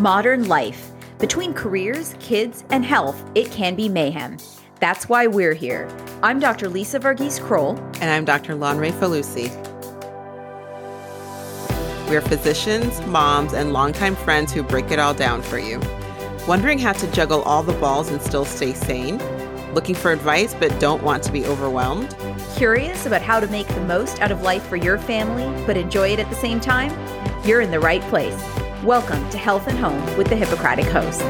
Modern life. Between careers, kids, and health, it can be mayhem. That's why we're here. I'm Dr. Lisa Varghese Kroll. And I'm Dr. Lanre Falusi. We're physicians, moms, and longtime friends who break it all down for you. Wondering how to juggle all the balls and still stay sane? Looking for advice but don't want to be overwhelmed? Curious about how to make the most out of life for your family but enjoy it at the same time? You're in the right place. Welcome to Health and Home with the Hippocratic hosts.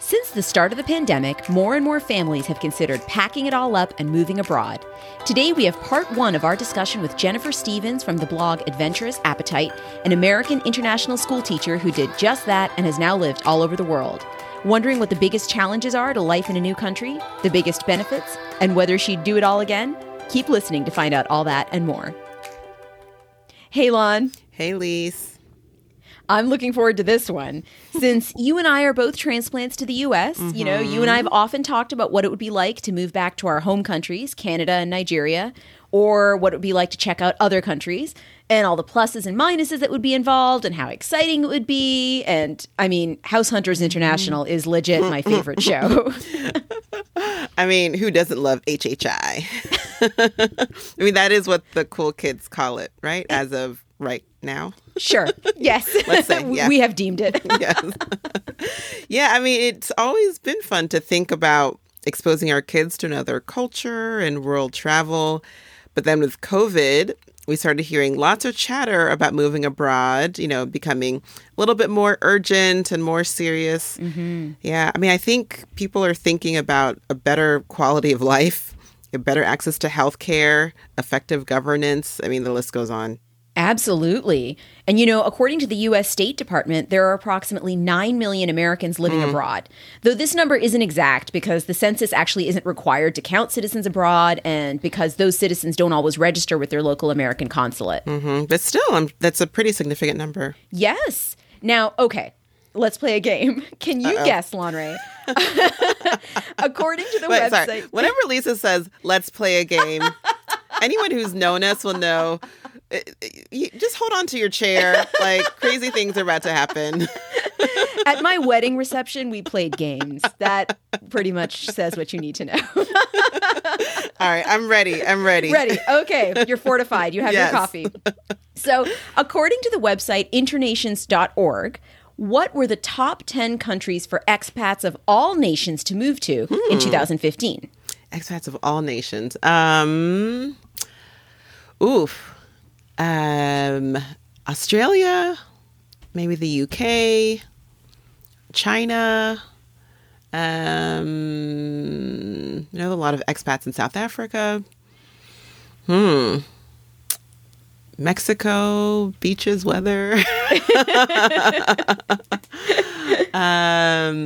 Since the start of the pandemic, more and more families have considered packing it all up and moving abroad. Today, we have part one of our discussion with Jennifer Stevens from the blog Adventurous Appetite, an American international school teacher who did just that and has now lived all over the world. Wondering what the biggest challenges are to life in a new country, the biggest benefits, and whether she'd do it all again? Keep listening to find out all that and more. Hey, Lon. Hey, Lise. I'm looking forward to this one. Since you and I are both transplants to the US, mm-hmm. you know, you and I have often talked about what it would be like to move back to our home countries, Canada and Nigeria, or what it would be like to check out other countries and all the pluses and minuses that would be involved and how exciting it would be. And I mean, House Hunters International is legit my favorite show. I mean, who doesn't love HHI? I mean, that is what the cool kids call it, right? As of right now. Sure. Yes. Let's say. Yeah. we have deemed it. yes. yeah. I mean, it's always been fun to think about exposing our kids to another culture and world travel. But then with COVID, we started hearing lots of chatter about moving abroad, you know, becoming a little bit more urgent and more serious. Mm-hmm. Yeah. I mean, I think people are thinking about a better quality of life, a better access to health care, effective governance. I mean, the list goes on. Absolutely. And you know, according to the US State Department, there are approximately 9 million Americans living mm. abroad. Though this number isn't exact because the census actually isn't required to count citizens abroad and because those citizens don't always register with their local American consulate. Mm-hmm. But still, um, that's a pretty significant number. Yes. Now, okay, let's play a game. Can you Uh-oh. guess, Lanre? According to the Wait, website. Sorry. Whenever Lisa says, let's play a game, anyone who's known us will know just hold on to your chair. Like crazy things are about to happen. At my wedding reception, we played games. That pretty much says what you need to know. All right, I'm ready. I'm ready. Ready. Okay, you're fortified. You have yes. your coffee. So, according to the website internations.org, what were the top 10 countries for expats of all nations to move to hmm. in 2015? Expats of all nations. Um, oof um, Australia, maybe the UK, China. Um, you know, a lot of expats in South Africa. Hmm. Mexico, beaches, weather. um,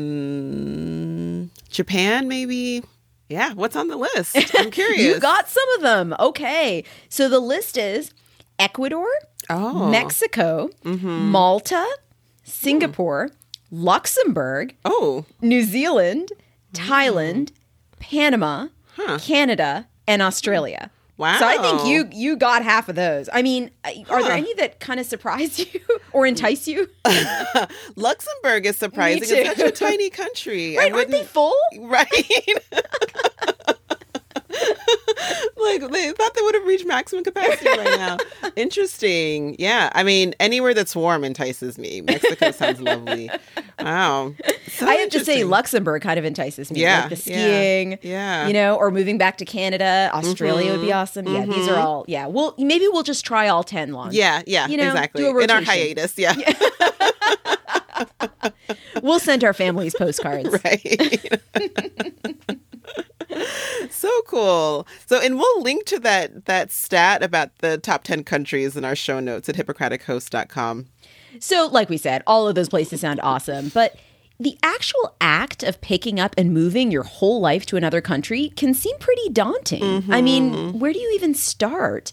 Japan, maybe. Yeah, what's on the list? I'm curious. you got some of them. Okay. So the list is Ecuador, oh. Mexico, mm-hmm. Malta, Singapore, mm. Luxembourg, oh, New Zealand, Thailand, mm. Panama, huh. Canada, and Australia. Wow. So I think you you got half of those. I mean, are huh. there any that kind of surprise you or entice you? Luxembourg is surprising. It's such a tiny country. Right? Aren't they full? Right. like they thought they would have reached maximum capacity right now. Interesting. Yeah. I mean, anywhere that's warm entices me. Mexico sounds lovely. Wow. So I have to say Luxembourg kind of entices me. Yeah. Like the skiing. Yeah. yeah. You know, or moving back to Canada. Australia mm-hmm. would be mm-hmm. awesome. Yeah. Mm-hmm. These are mm-hmm. all yeah. Well maybe we'll just try all ten long. Yeah, yeah. You know, exactly. In our hiatus, yeah. yeah. we'll send our families postcards. Right so cool. So, and we'll link to that that stat about the top 10 countries in our show notes at hippocratichost.com. So, like we said, all of those places sound awesome, but the actual act of picking up and moving your whole life to another country can seem pretty daunting. Mm-hmm. I mean, where do you even start?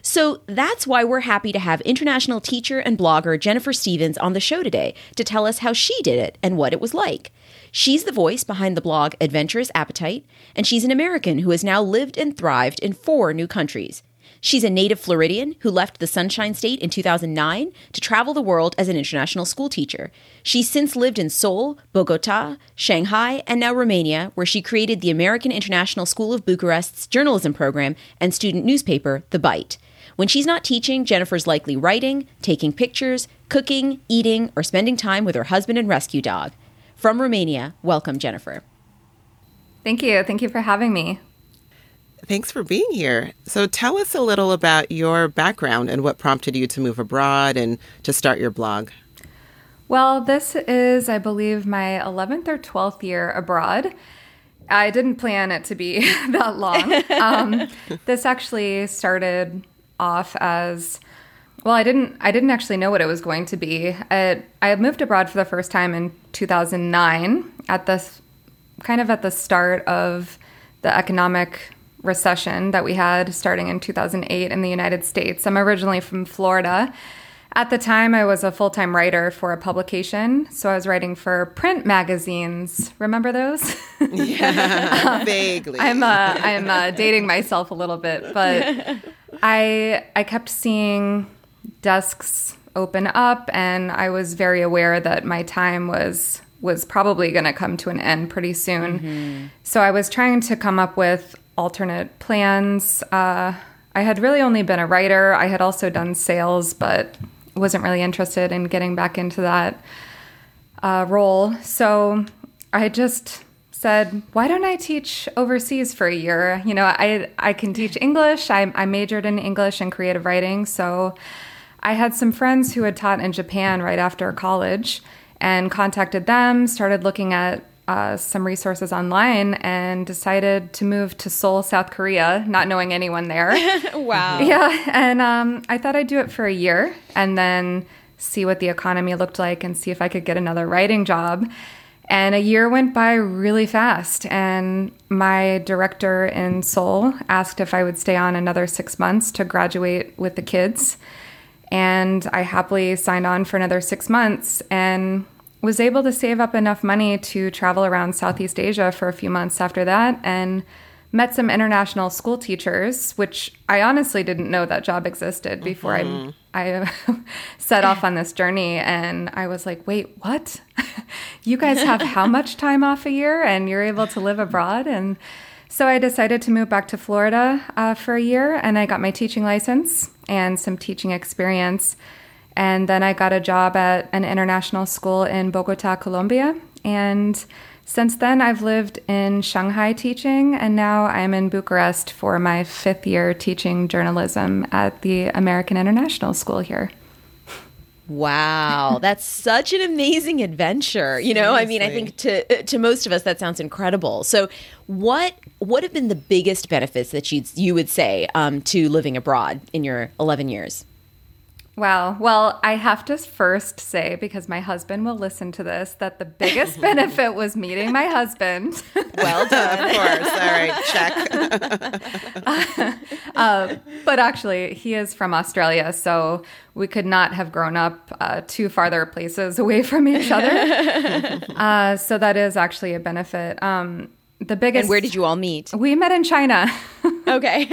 So that's why we're happy to have international teacher and blogger Jennifer Stevens on the show today to tell us how she did it and what it was like. She's the voice behind the blog Adventurous Appetite, and she's an American who has now lived and thrived in four new countries. She's a native Floridian who left the Sunshine State in 2009 to travel the world as an international school teacher. She's since lived in Seoul, Bogota, Shanghai, and now Romania, where she created the American International School of Bucharest's journalism program and student newspaper, The Bite. When she's not teaching, Jennifer's likely writing, taking pictures, cooking, eating, or spending time with her husband and rescue dog. From Romania, welcome, Jennifer. Thank you. Thank you for having me. Thanks for being here. So, tell us a little about your background and what prompted you to move abroad and to start your blog. Well, this is, I believe, my 11th or 12th year abroad. I didn't plan it to be that long. Um, this actually started off as well. I didn't. I didn't actually know what it was going to be. I, I moved abroad for the first time in 2009 at the kind of at the start of the economic recession that we had starting in 2008 in the United States. I'm originally from Florida. At the time, I was a full time writer for a publication. So I was writing for print magazines. Remember those? Yeah, vaguely. I'm, uh, I'm uh, dating myself a little bit, but I, I kept seeing desks open up, and I was very aware that my time was was probably going to come to an end pretty soon. Mm-hmm. So I was trying to come up with alternate plans. Uh, I had really only been a writer. I had also done sales, but wasn't really interested in getting back into that uh, role. So I just said, "Why don't I teach overseas for a year? You know, I I can teach English. I, I majored in English and creative writing, so." I had some friends who had taught in Japan right after college and contacted them, started looking at uh, some resources online and decided to move to Seoul, South Korea, not knowing anyone there. wow. Yeah. And um, I thought I'd do it for a year and then see what the economy looked like and see if I could get another writing job. And a year went by really fast. And my director in Seoul asked if I would stay on another six months to graduate with the kids. And I happily signed on for another six months. And was able to save up enough money to travel around Southeast Asia for a few months after that and met some international school teachers, which I honestly didn't know that job existed before mm-hmm. I I set off on this journey. And I was like, wait, what? you guys have how much time off a year and you're able to live abroad? And so I decided to move back to Florida uh, for a year and I got my teaching license and some teaching experience. And then I got a job at an international school in Bogota, Colombia. And since then, I've lived in Shanghai teaching, and now I'm in Bucharest for my fifth year teaching journalism at the American International School here. Wow, that's such an amazing adventure. You know, Seriously. I mean, I think to to most of us that sounds incredible. So, what what have been the biggest benefits that you you would say um, to living abroad in your 11 years? Wow. Well, I have to first say, because my husband will listen to this, that the biggest benefit was meeting my husband. well done. of course. All right, check. uh, but actually, he is from Australia, so we could not have grown up uh, two farther places away from each other. Uh, so that is actually a benefit. Um, the biggest. And where did you all meet? We met in China. okay.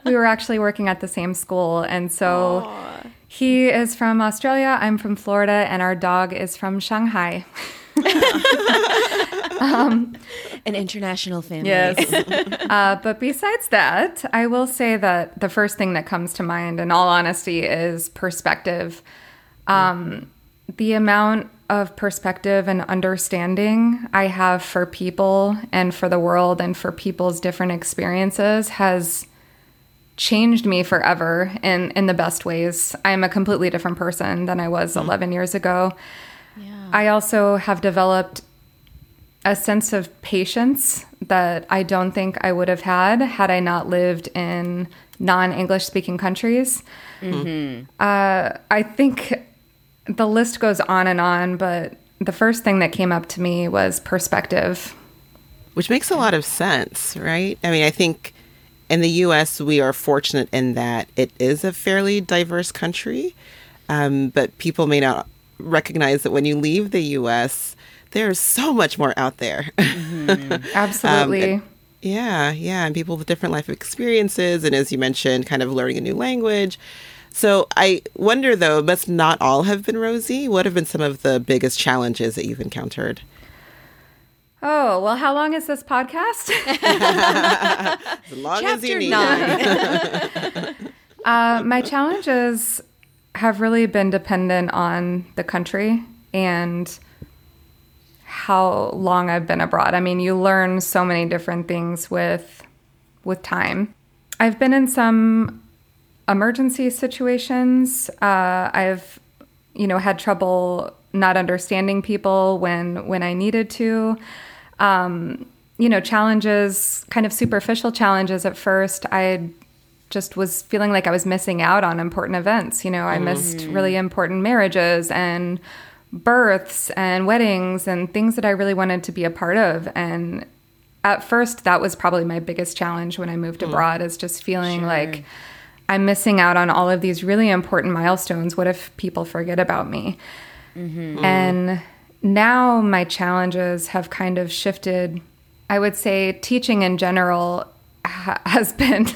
we were actually working at the same school, and so Aww. he is from Australia. I'm from Florida, and our dog is from Shanghai. um, An international family. Yes. uh, but besides that, I will say that the first thing that comes to mind, in all honesty, is perspective. Um, the amount of perspective and understanding I have for people and for the world and for people's different experiences has changed me forever in in the best ways. I'm a completely different person than I was mm. 11 years ago. Yeah. I also have developed a sense of patience that I don't think I would have had had I not lived in non-English speaking countries. Mm-hmm. Uh, I think the list goes on and on, but the first thing that came up to me was perspective. Which makes a lot of sense, right? I mean, I think in the US, we are fortunate in that it is a fairly diverse country, um, but people may not recognize that when you leave the US, there's so much more out there. Mm-hmm. Absolutely. um, Yeah, yeah, and people with different life experiences, and as you mentioned, kind of learning a new language. So I wonder, though, must not all have been rosy. What have been some of the biggest challenges that you've encountered? Oh, well, how long is this podcast? as long Chapter as you need. Nine. uh, my challenges have really been dependent on the country and how long I've been abroad. I mean, you learn so many different things with with time. I've been in some emergency situations. Uh, I've, you know, had trouble not understanding people when when I needed to. Um, you know, challenges, kind of superficial challenges at first. I just was feeling like I was missing out on important events. You know, I mm-hmm. missed really important marriages and births and weddings and things that I really wanted to be a part of. And at first, that was probably my biggest challenge when I moved mm. abroad, is just feeling sure. like I'm missing out on all of these really important milestones. What if people forget about me? Mm-hmm. And now my challenges have kind of shifted. I would say teaching in general ha- has been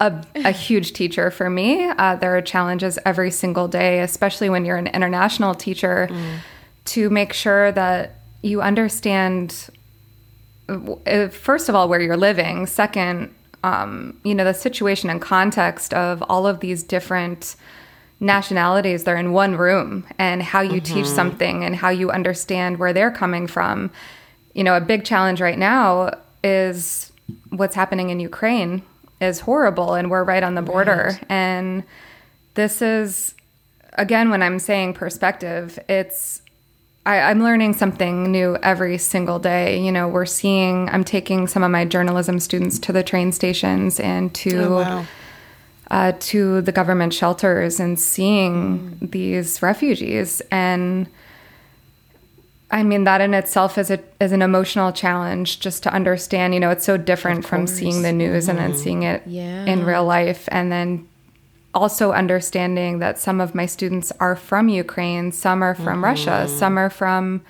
a, a, huge teacher for me. Uh, there are challenges every single day, especially when you're an international teacher, mm. to make sure that you understand, uh, first of all, where you're living. Second, um, you know, the situation and context of all of these different nationalities they're in one room and how you mm-hmm. teach something and how you understand where they're coming from. You know, a big challenge right now is what's happening in Ukraine is horrible and we're right on the border. Right. And this is, again, when I'm saying perspective, it's, I, am learning something new every single day. You know, we're seeing, I'm taking some of my journalism students to the train stations and to, oh, wow uh, to the government shelters and seeing mm. these refugees. And I mean, that in itself is, a, is an emotional challenge just to understand, you know, it's so different from seeing the news mm. and then mm-hmm. seeing it yeah. in real life. And then also understanding that some of my students are from Ukraine, some are from mm-hmm. Russia, some are from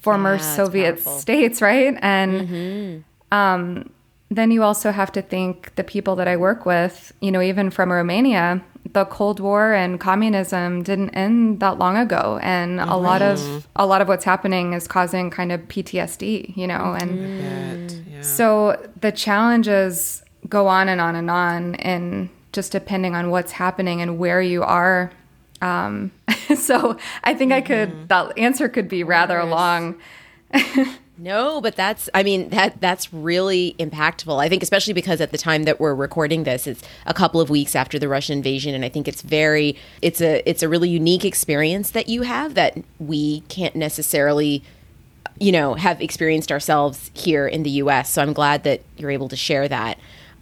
former yeah, Soviet states, right? And mm-hmm. um, then you also have to think the people that I work with, you know, even from Romania, the Cold War and communism didn't end that long ago, and mm-hmm. a lot of a lot of what's happening is causing kind of PTSD, you know, and mm-hmm. yeah. so the challenges go on and on and on, and just depending on what's happening and where you are. Um, so I think mm-hmm. I could mm-hmm. that answer could be rather long. No, but that's I mean that that's really impactful. I think especially because at the time that we're recording this it's a couple of weeks after the Russian invasion and I think it's very it's a it's a really unique experience that you have that we can't necessarily you know have experienced ourselves here in the US. So I'm glad that you're able to share that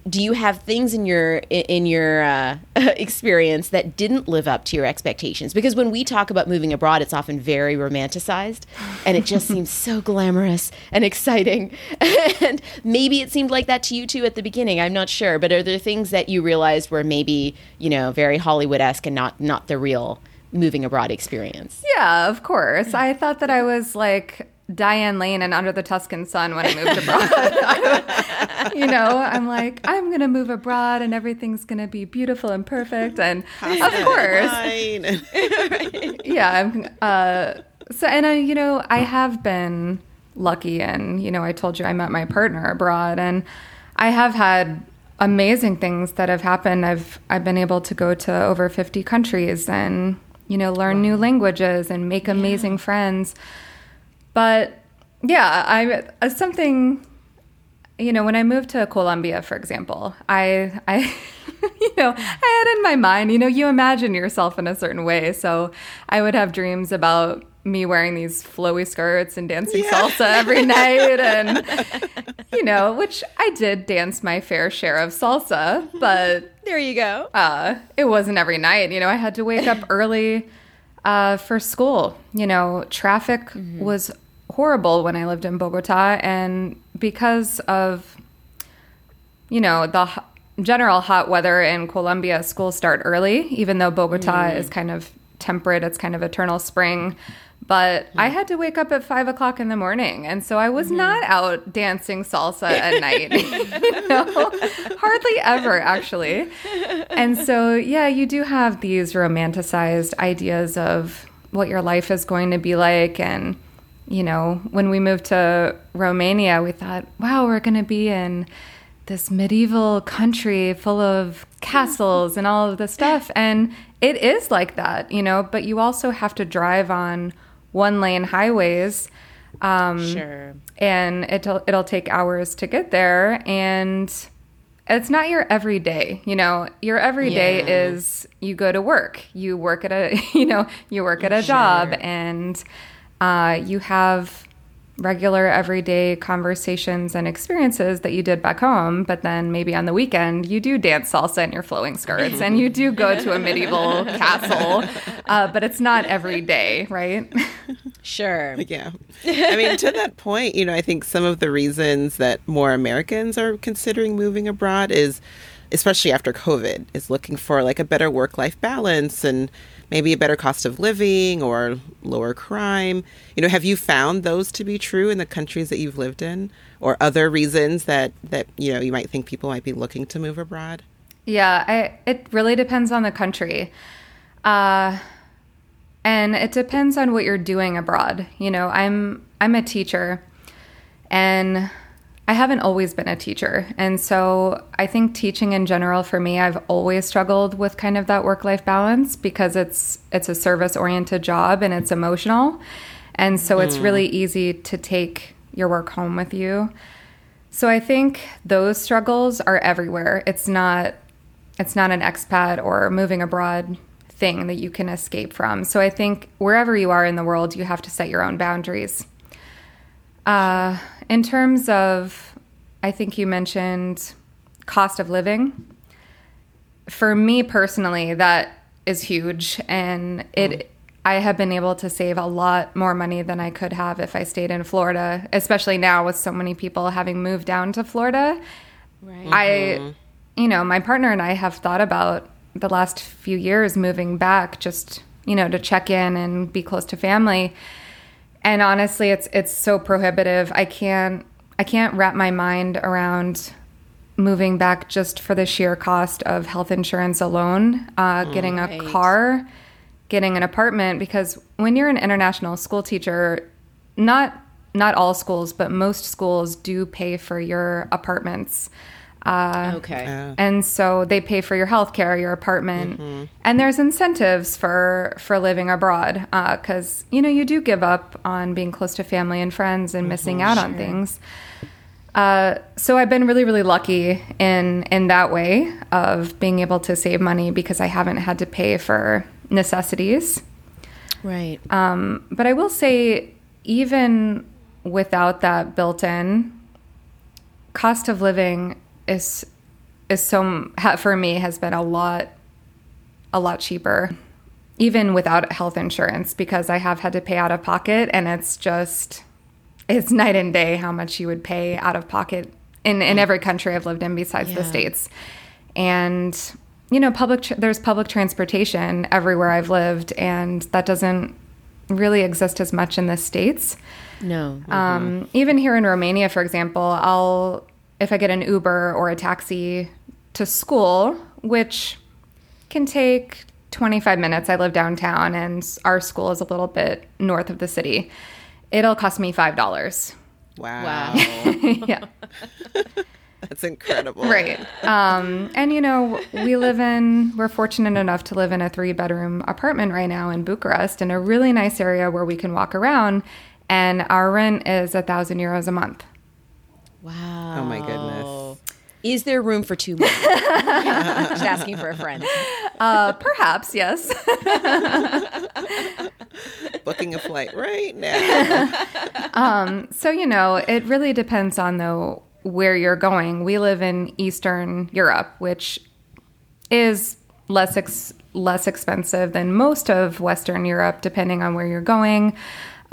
do you have things in your in your uh, experience that didn't live up to your expectations? Because when we talk about moving abroad it's often very romanticized and it just seems so glamorous and exciting. And maybe it seemed like that to you too at the beginning. I'm not sure. But are there things that you realized were maybe you know very hollywood-esque and not not the real moving abroad experience? Yeah of course. I thought that i was like Diane Lane and Under the Tuscan Sun when I moved abroad. you know, I'm like, I'm going to move abroad and everything's going to be beautiful and perfect. And of course. yeah. Uh, so, and I, you know, I have been lucky and, you know, I told you I met my partner abroad and I have had amazing things that have happened. I've, I've been able to go to over 50 countries and, you know, learn wow. new languages and make amazing yeah. friends. But yeah, I uh, something you know, when I moved to Colombia, for example, I I you know, I had in my mind, you know, you imagine yourself in a certain way. So I would have dreams about me wearing these flowy skirts and dancing yeah. salsa every night and you know, which I did dance my fair share of salsa, but there you go. Uh, it wasn't every night, you know, I had to wake up early uh, for school. You know, traffic mm-hmm. was horrible when I lived in Bogota, and because of you know the general hot weather in Colombia, schools start early, even though Bogota mm. is kind of temperate, it's kind of eternal spring. But I had to wake up at five o'clock in the morning. And so I was mm-hmm. not out dancing salsa at night. you know? Hardly ever, actually. And so, yeah, you do have these romanticized ideas of what your life is going to be like. And, you know, when we moved to Romania, we thought, wow, we're going to be in this medieval country full of castles and all of this stuff. And it is like that, you know, but you also have to drive on one lane highways. Um, Sure. And it'll, it'll take hours to get there. And it's not your everyday, you know, your everyday Yeah. is you go to work, you work at a, you know, you work at a job and uh, you have regular everyday conversations and experiences that you did back home but then maybe on the weekend you do dance salsa in your flowing skirts and you do go to a medieval castle uh, but it's not every day right Sure. Yeah. I mean, to that point, you know, I think some of the reasons that more Americans are considering moving abroad is, especially after COVID, is looking for like a better work life balance and maybe a better cost of living or lower crime. You know, have you found those to be true in the countries that you've lived in or other reasons that, that you know, you might think people might be looking to move abroad? Yeah, I, it really depends on the country. Uh, and it depends on what you're doing abroad. You know, I'm I'm a teacher and I haven't always been a teacher. And so I think teaching in general for me, I've always struggled with kind of that work-life balance because it's it's a service-oriented job and it's emotional. And so it's really easy to take your work home with you. So I think those struggles are everywhere. It's not it's not an expat or moving abroad thing that you can escape from. So I think wherever you are in the world, you have to set your own boundaries. Uh, in terms of, I think you mentioned cost of living. For me personally, that is huge, and it. I have been able to save a lot more money than I could have if I stayed in Florida, especially now with so many people having moved down to Florida. Right. I, mm-hmm. you know, my partner and I have thought about the last few years moving back just, you know, to check in and be close to family. And honestly, it's it's so prohibitive. I can't I can't wrap my mind around moving back just for the sheer cost of health insurance alone, uh, getting a Right. car, getting an apartment because when you're an international school teacher, not not all schools, but most schools do pay for your apartments. Uh, okay. and so they pay for your health care, your apartment, and there's incentives for for living abroad because you know you do give up on being close to family and friends and missing out on things. Uh, so I've been really, really lucky in in that way of being able to save money because I haven't had to pay for necessities. right. Um, but I will say, even without that built in, cost of living is is so for me has been a lot a lot cheaper even without health insurance because I have had to pay out of pocket and it's just it's night and day how much you would pay out of pocket in, in every country I've lived in besides the states. And you know, public tr- there's public transportation everywhere I've lived and that doesn't really exist as much in the states. no. Um, even here in Romania, for example, I'll if I get an Uber or a taxi to school, which can take 25 minutes. I live downtown, and our school is a little bit north of the city. It'll cost me five dollars. Wow. Wow. yeah, That's incredible. right. Um, and you know, we live in. We're fortunate enough to live in a three-bedroom apartment right now in Bucharest, in a really nice area where we can walk around. And our rent is a thousand euros a month. Wow. Oh my goodness. Is there room for two more? Just asking for a friend. Uh, perhaps yes. Booking a flight right now. So, you know, it really depends on though where you're going. We live in Eastern Europe, which is less ex- less expensive than most of Western Europe, depending on where you're going.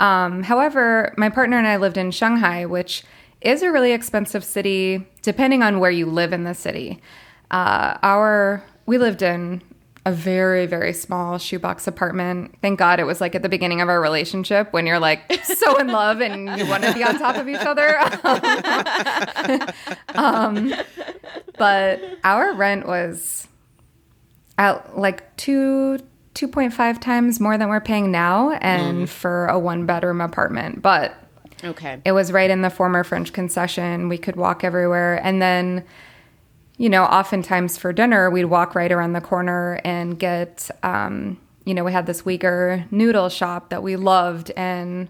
Um, however, my partner and I lived in Shanghai, which is a really expensive city, depending on where you live in the city. Uh, our we lived in a very, very small shoebox apartment. Thank God it was like at the beginning of our relationship when you're like so in love and you want to be on top of each other. um, but our rent was at like two 2.5 times more than we're paying now and mm. for a one bedroom apartment but okay. It was right in the former french concession. We could walk everywhere. And then you know oftentimes for dinner we'd walk right around the corner and get um, you know we had this uyghur noodle shop that we loved and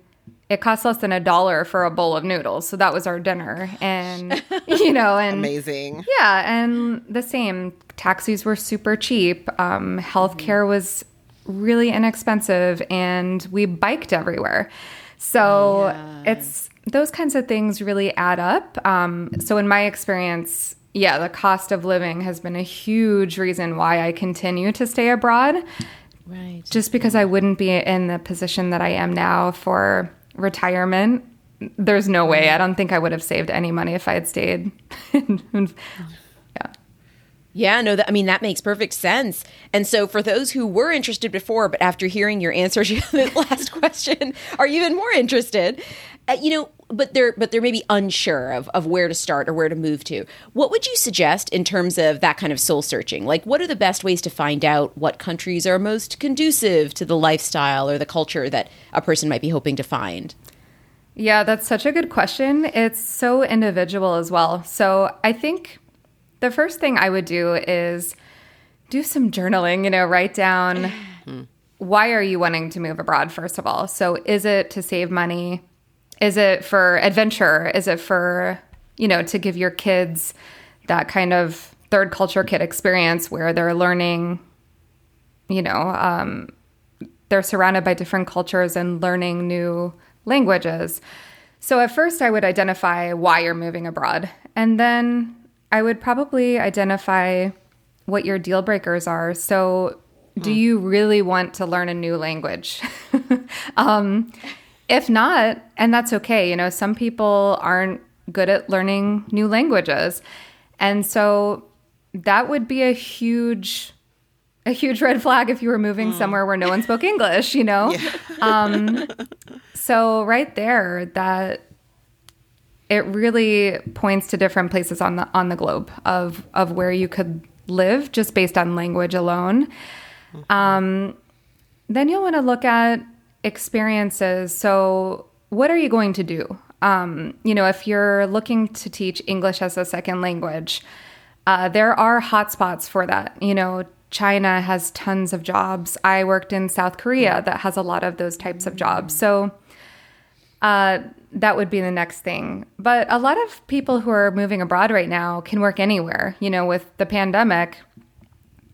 it cost less than a dollar for a bowl of noodles. So that was our dinner. And you know and amazing. Yeah and the same. Taxis were super cheap. Um, healthcare mm-hmm. was really inexpensive and we biked everywhere. So yeah. it's those kinds of things really add up. Um, so in my experience, yeah, the cost of living has been a huge reason why I continue to stay abroad. Right. Just because I wouldn't be in the position that I am now for retirement. There's no way. I don't think I would have saved any money if I had stayed. Yeah, no, that, I mean, that makes perfect sense. And so, for those who were interested before, but after hearing your answer to the last question, are even more interested, uh, you know, but they're but they're maybe unsure of, of where to start or where to move to. What would you suggest in terms of that kind of soul searching? Like, what are the best ways to find out what countries are most conducive to the lifestyle or the culture that a person might be hoping to find? Yeah, that's such a good question. It's so individual as well. So I think the first thing I would do is do some journaling, you know, write down why are you wanting to move abroad, first of all? So is it to save money? Is it for adventure? Is it for, you know, to give your kids that kind of third culture kid experience where they're learning, you know, um, they're surrounded by different cultures and learning new languages. So at first, I would identify why you're moving abroad. And then I would probably identify what your deal breakers are. So, do hmm. you really want to learn a new language? um, if not, and that's okay, you know, some people aren't good at learning new languages. And so that would be a huge a huge red flag if you were moving mm. somewhere where no one spoke English, you know? Yeah. um, so right there, that it really points to different places on the on the globe of of where you could live just based on language alone. Mm-hmm. Um, then you'll want to look at experiences. So, what are you going to do? Um, you know, if you're looking to teach English as a second language, uh, there are hotspots for that. You know, China has tons of jobs. I worked in South Korea that has a lot of those types of jobs. So, uh, that would be the next thing. But a lot of people who are moving abroad right now can work anywhere. You know, with the pandemic,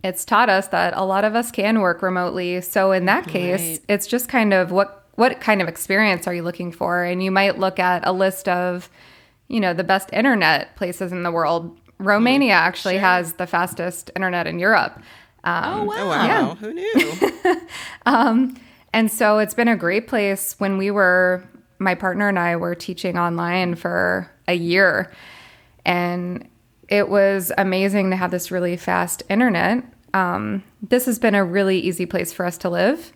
it's taught us that a lot of us can work remotely. So in that case, right. it's just kind of what what kind of experience are you looking for? And you might look at a list of, you know, the best internet places in the world. Romania mm, actually sure. has the fastest internet in Europe. Um, oh wow! Oh, wow. Yeah. Who knew? um, and so it's been a great place when we were my partner and I were teaching online for a year. And it was amazing to have this really fast internet. Um, this has been a really easy place for us to live.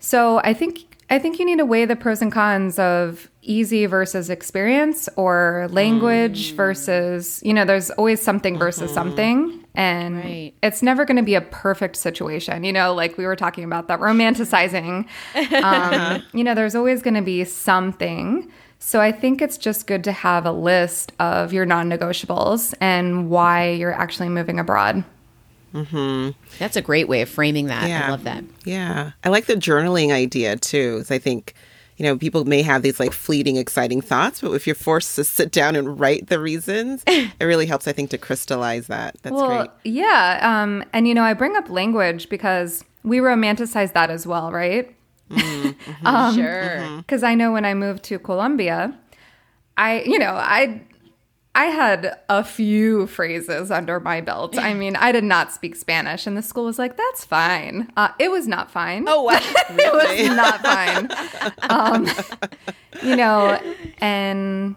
So I think I think you need to weigh the pros and cons of easy versus experience or language mm. versus, you know, there's always something versus mm-hmm. something. And right. it's never going to be a perfect situation. You know, like we were talking about that romanticizing. um, you know, there's always going to be something. So I think it's just good to have a list of your non negotiables and why you're actually moving abroad. Mm-hmm. That's a great way of framing that. Yeah. I love that. Yeah. I like the journaling idea too. I think, you know, people may have these like fleeting, exciting thoughts, but if you're forced to sit down and write the reasons, it really helps, I think, to crystallize that. That's well, great. Yeah. Um, and, you know, I bring up language because we romanticize that as well, right? Mm-hmm. um, sure. Because I know when I moved to Colombia, I, you know, I I had a few phrases under my belt. I mean, I did not speak Spanish, and the school was like, "That's fine." Uh, it was not fine. Oh wow, it was not fine. Um, you know, and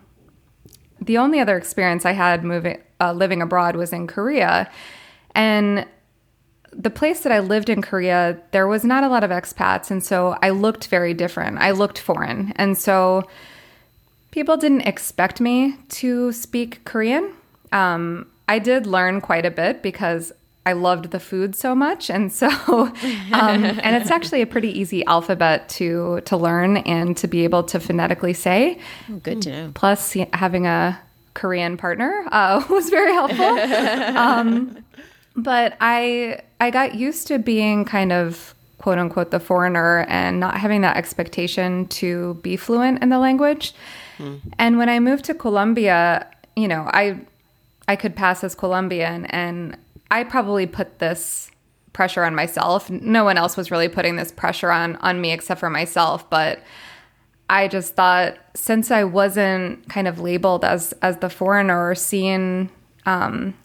the only other experience I had moving, uh, living abroad was in Korea, and the place that I lived in Korea, there was not a lot of expats. And so I looked very different. I looked foreign. And so people didn't expect me to speak Korean. Um, I did learn quite a bit because I loved the food so much, and so um, and it's actually a pretty easy alphabet to to learn and to be able to phonetically say. Oh, good to know. Plus, having a Korean partner uh, was very helpful. um, but I I got used to being kind of quote unquote the foreigner and not having that expectation to be fluent in the language. Mm. And when I moved to Colombia, you know, I I could pass as Colombian and I probably put this pressure on myself. No one else was really putting this pressure on on me except for myself, but I just thought since I wasn't kind of labeled as as the foreigner or seen um,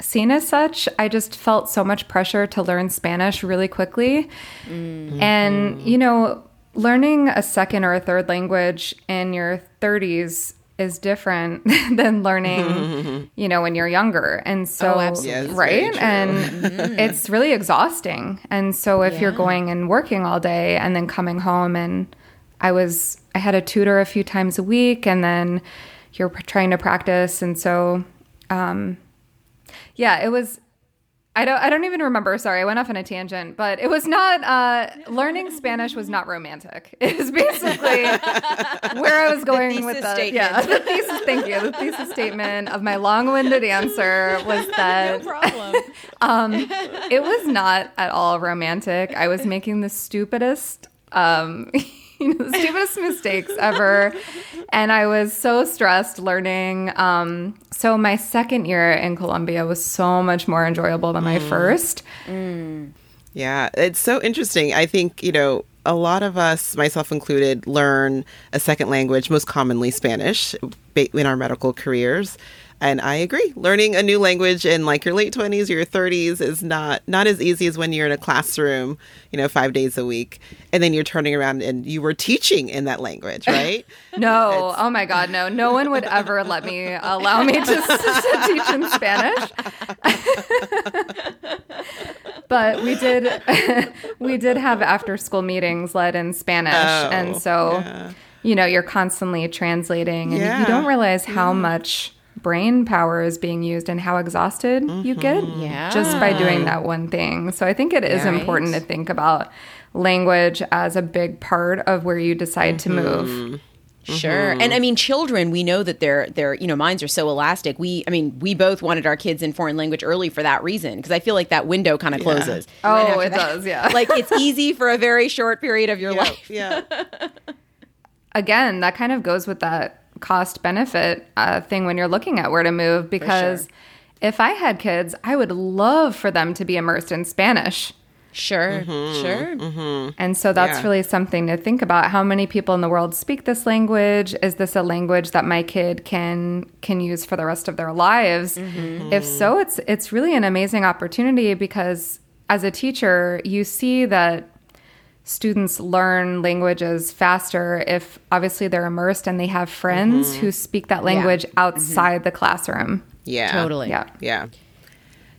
seen as such, I just felt so much pressure to learn Spanish really quickly. Mm-hmm. And you know, learning a second or a third language in your 30s is different than learning, you know, when you're younger. And so, oh, yes, right? And mm-hmm. it's really exhausting. And so, if yeah. you're going and working all day and then coming home, and I was, I had a tutor a few times a week, and then you're trying to practice. And so, um, yeah, it was I don't I don't even remember. Sorry, I went off on a tangent, but it was not uh, learning Spanish was not romantic. It was basically where I was going with the statement. yeah the thesis. Thank you. The thesis statement of my long-winded answer was that no problem. um, it was not at all romantic. I was making the stupidest. Um, you know, the stupidest mistakes ever. And I was so stressed learning. Um, so my second year in Colombia was so much more enjoyable than my mm. first. Mm. Yeah, it's so interesting. I think, you know, a lot of us, myself included, learn a second language, most commonly Spanish, in our medical careers. And I agree. Learning a new language in like your late 20s or your 30s is not not as easy as when you're in a classroom, you know, 5 days a week and then you're turning around and you were teaching in that language, right? no. It's... Oh my god, no. No one would ever let me allow me to, to teach in Spanish. but we did we did have after school meetings led in Spanish oh, and so yeah. you know, you're constantly translating and yeah. you don't realize how yeah. much brain power is being used and how exhausted mm-hmm. you get yeah. just by doing that one thing. So I think it is right. important to think about language as a big part of where you decide mm-hmm. to move. Sure. Mm-hmm. And I mean children, we know that their their you know minds are so elastic. We I mean, we both wanted our kids in foreign language early for that reason because I feel like that window kind of closes. Yeah. Oh, it that, does, yeah. like it's easy for a very short period of your yeah, life. Yeah. Again, that kind of goes with that cost benefit uh, thing when you're looking at where to move because sure. if I had kids, I would love for them to be immersed in Spanish. Sure, mm-hmm, sure. Mm-hmm. And so that's yeah. really something to think about. How many people in the world speak this language? Is this a language that my kid can can use for the rest of their lives? Mm-hmm. If so, it's it's really an amazing opportunity because as a teacher, you see that students learn languages faster if obviously they're immersed and they have friends mm-hmm. who speak that language yeah. outside mm-hmm. the classroom. Yeah. Totally. Yeah. Yeah.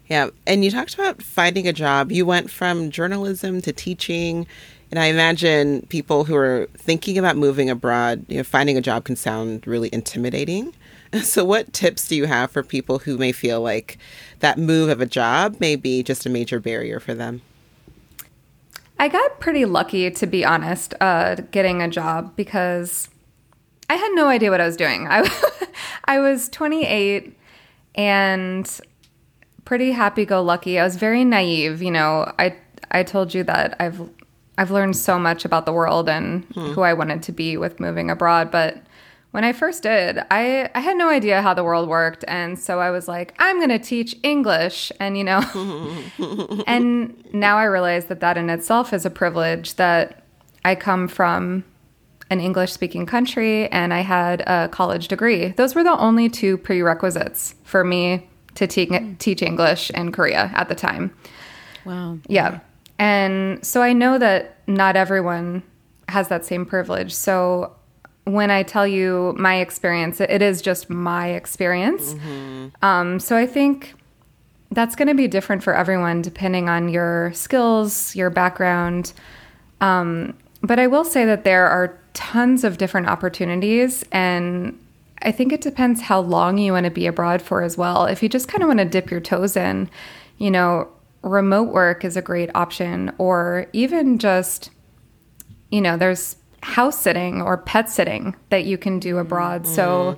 Yeah. And you talked about finding a job. You went from journalism to teaching. And I imagine people who are thinking about moving abroad, you know, finding a job can sound really intimidating. So, what tips do you have for people who may feel like that move of a job may be just a major barrier for them? I got pretty lucky, to be honest, uh, getting a job because I had no idea what I was doing. I, I was 28 and pretty happy go lucky. I was very naive. You know, I, I told you that I've, I've learned so much about the world and hmm. who I wanted to be with moving abroad, but when I first did, I, I had no idea how the world worked. And so I was like, I'm going to teach English. And, you know, and now I realize that that in itself is a privilege that I come from an English speaking country and I had a college degree. Those were the only two prerequisites for me to te- teach English in Korea at the time. Wow. Yeah. And so I know that not everyone has that same privilege. So when I tell you my experience, it is just my experience. Mm-hmm. Um, so I think that's going to be different for everyone depending on your skills, your background. Um, but I will say that there are tons of different opportunities, and I think it depends how long you want to be abroad for as well. If you just kind of want to dip your toes in, you know, remote work is a great option, or even just, you know, there's house sitting or pet sitting that you can do abroad. Mm-hmm. So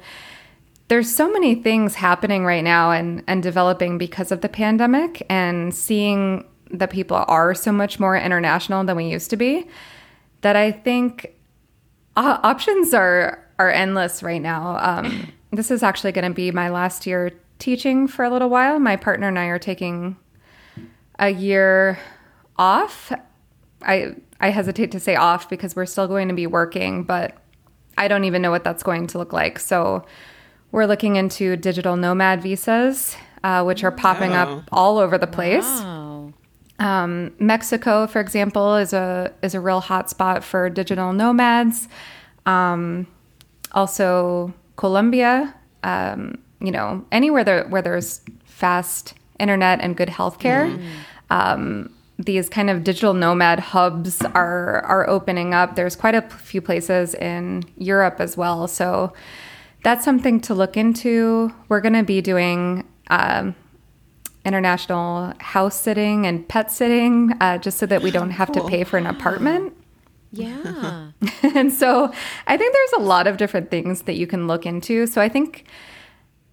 there's so many things happening right now and, and developing because of the pandemic and seeing that people are so much more international than we used to be that I think uh, options are are endless right now. Um, this is actually going to be my last year teaching for a little while. My partner and I are taking a year off. I I hesitate to say off because we're still going to be working, but I don't even know what that's going to look like. So we're looking into digital nomad visas, uh, which are popping oh. up all over the place. Wow. Um, Mexico, for example, is a is a real hotspot for digital nomads. Um, also, Colombia. Um, you know, anywhere there, where there's fast internet and good healthcare. Mm. Um, these kind of digital nomad hubs are are opening up. There's quite a few places in Europe as well. So that's something to look into. We're going to be doing um, international house sitting and pet sitting uh, just so that we don't have cool. to pay for an apartment. Yeah. and so I think there's a lot of different things that you can look into. So I think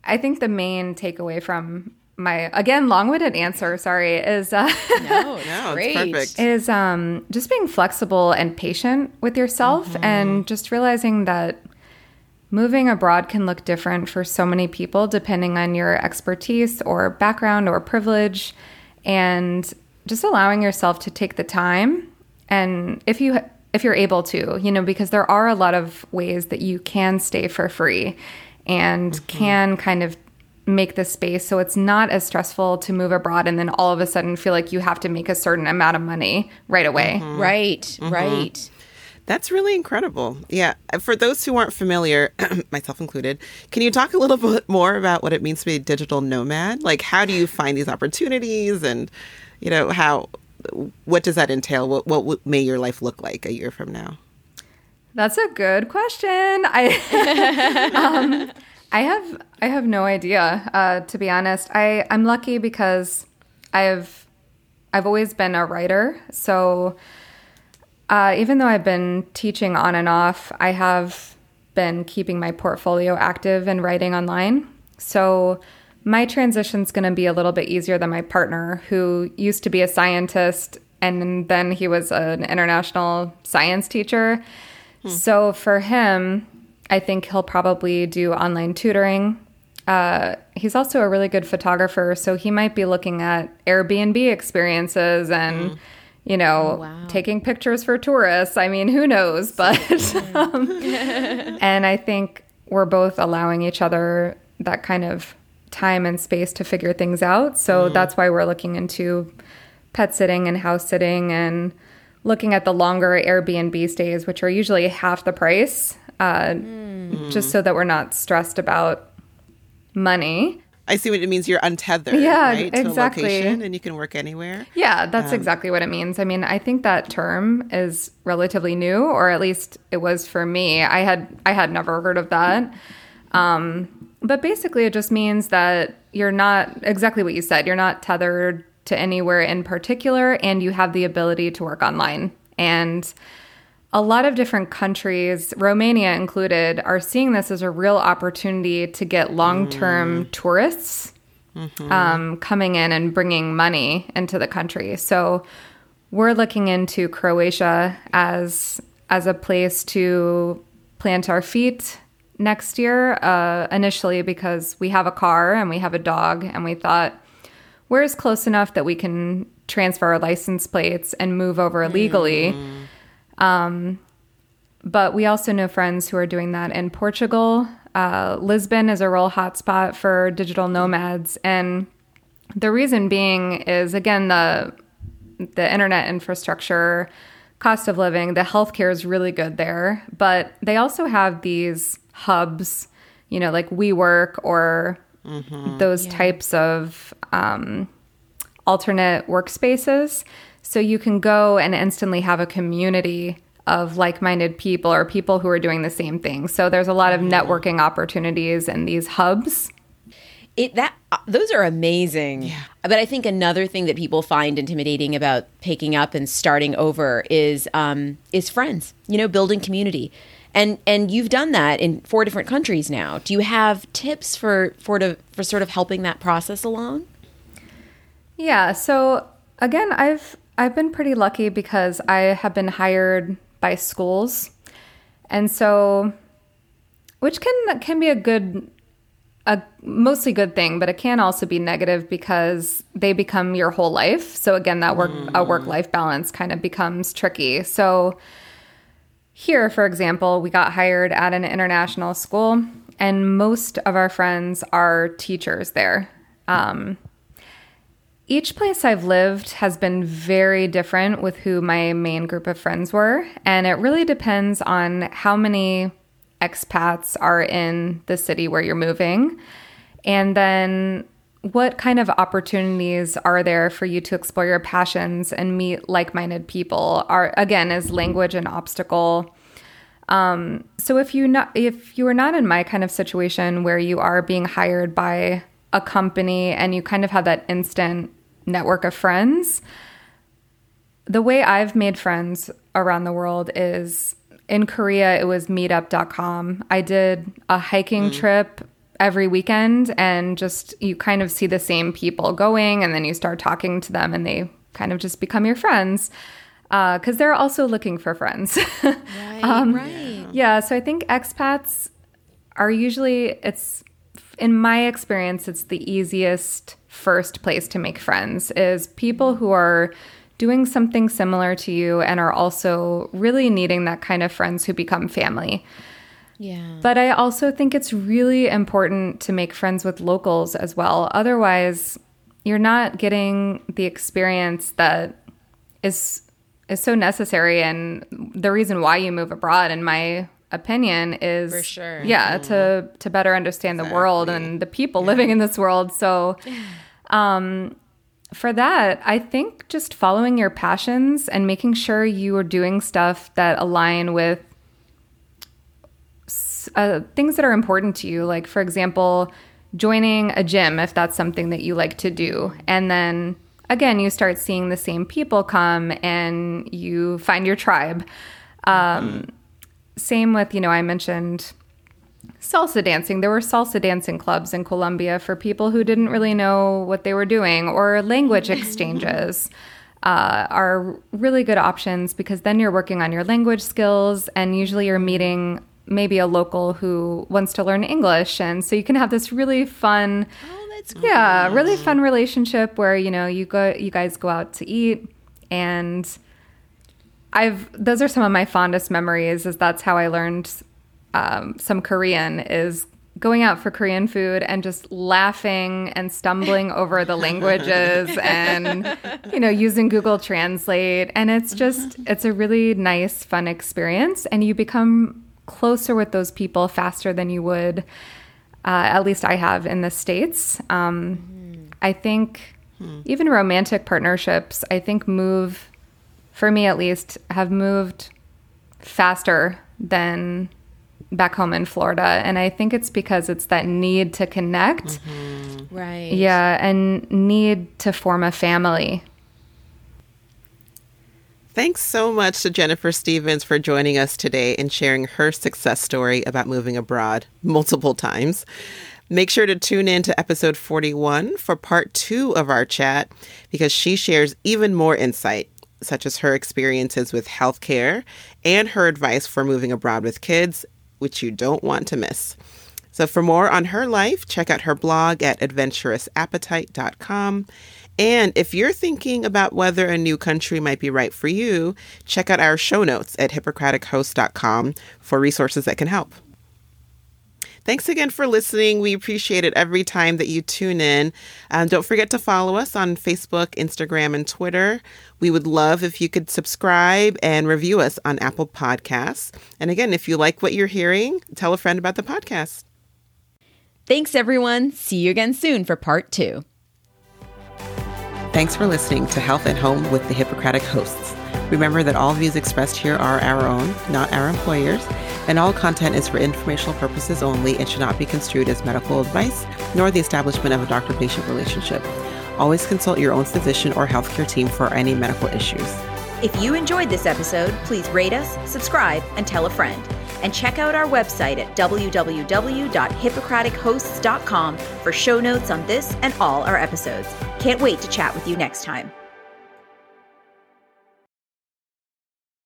I think the main takeaway from my again long-winded answer sorry is uh no no great. perfect is um just being flexible and patient with yourself mm-hmm. and just realizing that moving abroad can look different for so many people depending on your expertise or background or privilege and just allowing yourself to take the time and if you if you're able to you know because there are a lot of ways that you can stay for free and mm-hmm. can kind of make the space so it's not as stressful to move abroad and then all of a sudden feel like you have to make a certain amount of money right away. Mm-hmm. Right, mm-hmm. right. That's really incredible. Yeah. For those who aren't familiar, myself included, can you talk a little bit more about what it means to be a digital nomad? Like, how do you find these opportunities and, you know, how, what does that entail? What, what may your life look like a year from now? That's a good question. I, um, I have I have no idea. Uh, to be honest, I I'm lucky because I've I've always been a writer. So uh, even though I've been teaching on and off, I have been keeping my portfolio active and writing online. So my transition is going to be a little bit easier than my partner, who used to be a scientist and then he was an international science teacher. Hmm. So for him, I think he'll probably do online tutoring. Uh, he's also a really good photographer, so he might be looking at Airbnb experiences and, mm. you know, oh, wow. taking pictures for tourists. I mean, who knows? But, um, and I think we're both allowing each other that kind of time and space to figure things out. So mm. that's why we're looking into pet sitting and house sitting and looking at the longer Airbnb stays, which are usually half the price uh, mm. just so that we're not stressed about money. I see what it means. You're untethered, yeah, right, exactly, and you can work anywhere. Yeah, that's um, exactly what it means. I mean, I think that term is relatively new, or at least it was for me. I had I had never heard of that. Um, but basically, it just means that you're not exactly what you said. You're not tethered to anywhere in particular, and you have the ability to work online. And a lot of different countries, Romania included, are seeing this as a real opportunity to get long term mm. tourists mm-hmm. um, coming in and bringing money into the country. So we're looking into Croatia as as a place to plant our feet next year. Uh, initially, because we have a car and we have a dog, and we thought where's close enough that we can transfer our license plates and move over legally. Mm. Um, but we also know friends who are doing that in Portugal. Uh, Lisbon is a real hotspot for digital nomads, and the reason being is again the the internet infrastructure, cost of living, the healthcare is really good there, but they also have these hubs, you know, like WeWork or those types of um, alternate workspaces. So you can go and instantly have a community of like minded people or people who are doing the same thing. So there's a lot of networking opportunities in these hubs. It that uh, those are amazing. Yeah. But I think another thing that people find intimidating about picking up and starting over is um, is friends. You know, building community. And and you've done that in four different countries now. Do you have tips for for to, for sort of helping that process along? Yeah. So again, I've I've been pretty lucky because I have been hired by schools, and so which can can be a good a mostly good thing, but it can also be negative because they become your whole life. So again, that work a work life balance kind of becomes tricky. So here, for example, we got hired at an international school, and most of our friends are teachers there. Um, each place I've lived has been very different with who my main group of friends were, and it really depends on how many expats are in the city where you're moving, and then what kind of opportunities are there for you to explore your passions and meet like-minded people are again is language an obstacle. Um, so if you not if you are not in my kind of situation where you are being hired by a company and you kind of have that instant network of friends the way i've made friends around the world is in korea it was meetup.com i did a hiking trip every weekend and just you kind of see the same people going and then you start talking to them and they kind of just become your friends because uh, they're also looking for friends Right. Um, right. yeah so i think expats are usually it's in my experience it's the easiest first place to make friends is people who are doing something similar to you and are also really needing that kind of friends who become family Yeah. but I also think it's really important to make friends with locals as well. Otherwise, you're not getting the experience that is is so necessary and the reason why you move abroad in my opinion is For sure. yeah to to better understand the world and the people living in this world so um for that i think just following your passions and making sure you are doing stuff that align with uh, things that are important to you. Like, for example, joining a gym if that's something that you like to do. And then again, you start seeing the same people come and you find your tribe. Um, Same with, you know, I mentioned salsa dancing. There were salsa dancing clubs in Colombia for people who didn't really know what they were doing, or language exchanges. Uh, are really good options because then you're working on your language skills and usually you're meeting maybe a local who wants to learn English. And so you can have this really fun, Oh, yeah, really fun relationship where, you know, you go, you guys go out to eat and I've, those are some of my fondest memories is that's how I learned um, some Korean is going out for Korean food and just laughing and stumbling over the languages and you know using Google Translate. And it's just it's a really nice fun experience. And you become closer with those people faster than you would uh, at least I have in the states. Um, I think even romantic partnerships I think move for me at least have moved faster than back home in Florida. And I think it's because it's that need to connect. Mm-hmm. right. Yeah. And need to form a family. Thanks so much to Jennifer Stevens for joining us today and sharing her success story about moving abroad multiple times. Make sure to tune in to episode 41 for part two of our chat because she shares even more insight, such as her experiences with healthcare and her advice for moving abroad with kids, which you don't want to miss. So, for more on her life, check out her blog at adventurousappetite.com. And if you're thinking about whether a new country might be right for you, check out our show notes at hippocratichosts.com for resources that can help. Thanks again for listening. We appreciate it every time that you tune in. Um, don't forget to follow us on Facebook, Instagram, and Twitter. We would love if you could subscribe and review us on Apple Podcasts. And again, if you like what you're hearing, tell a friend about the podcast. Thanks, everyone. See you again soon for part two. Thanks for listening to Health at Home with the Hippocratic hosts. Remember that all views expressed here are our own, not our employers, and all content is for informational purposes only and should not be construed as medical advice nor the establishment of a doctor patient relationship. Always consult your own physician or healthcare team for any medical issues. If you enjoyed this episode, please rate us, subscribe, and tell a friend. And check out our website at www.hippocratichosts.com for show notes on this and all our episodes. Can't wait to chat with you next time.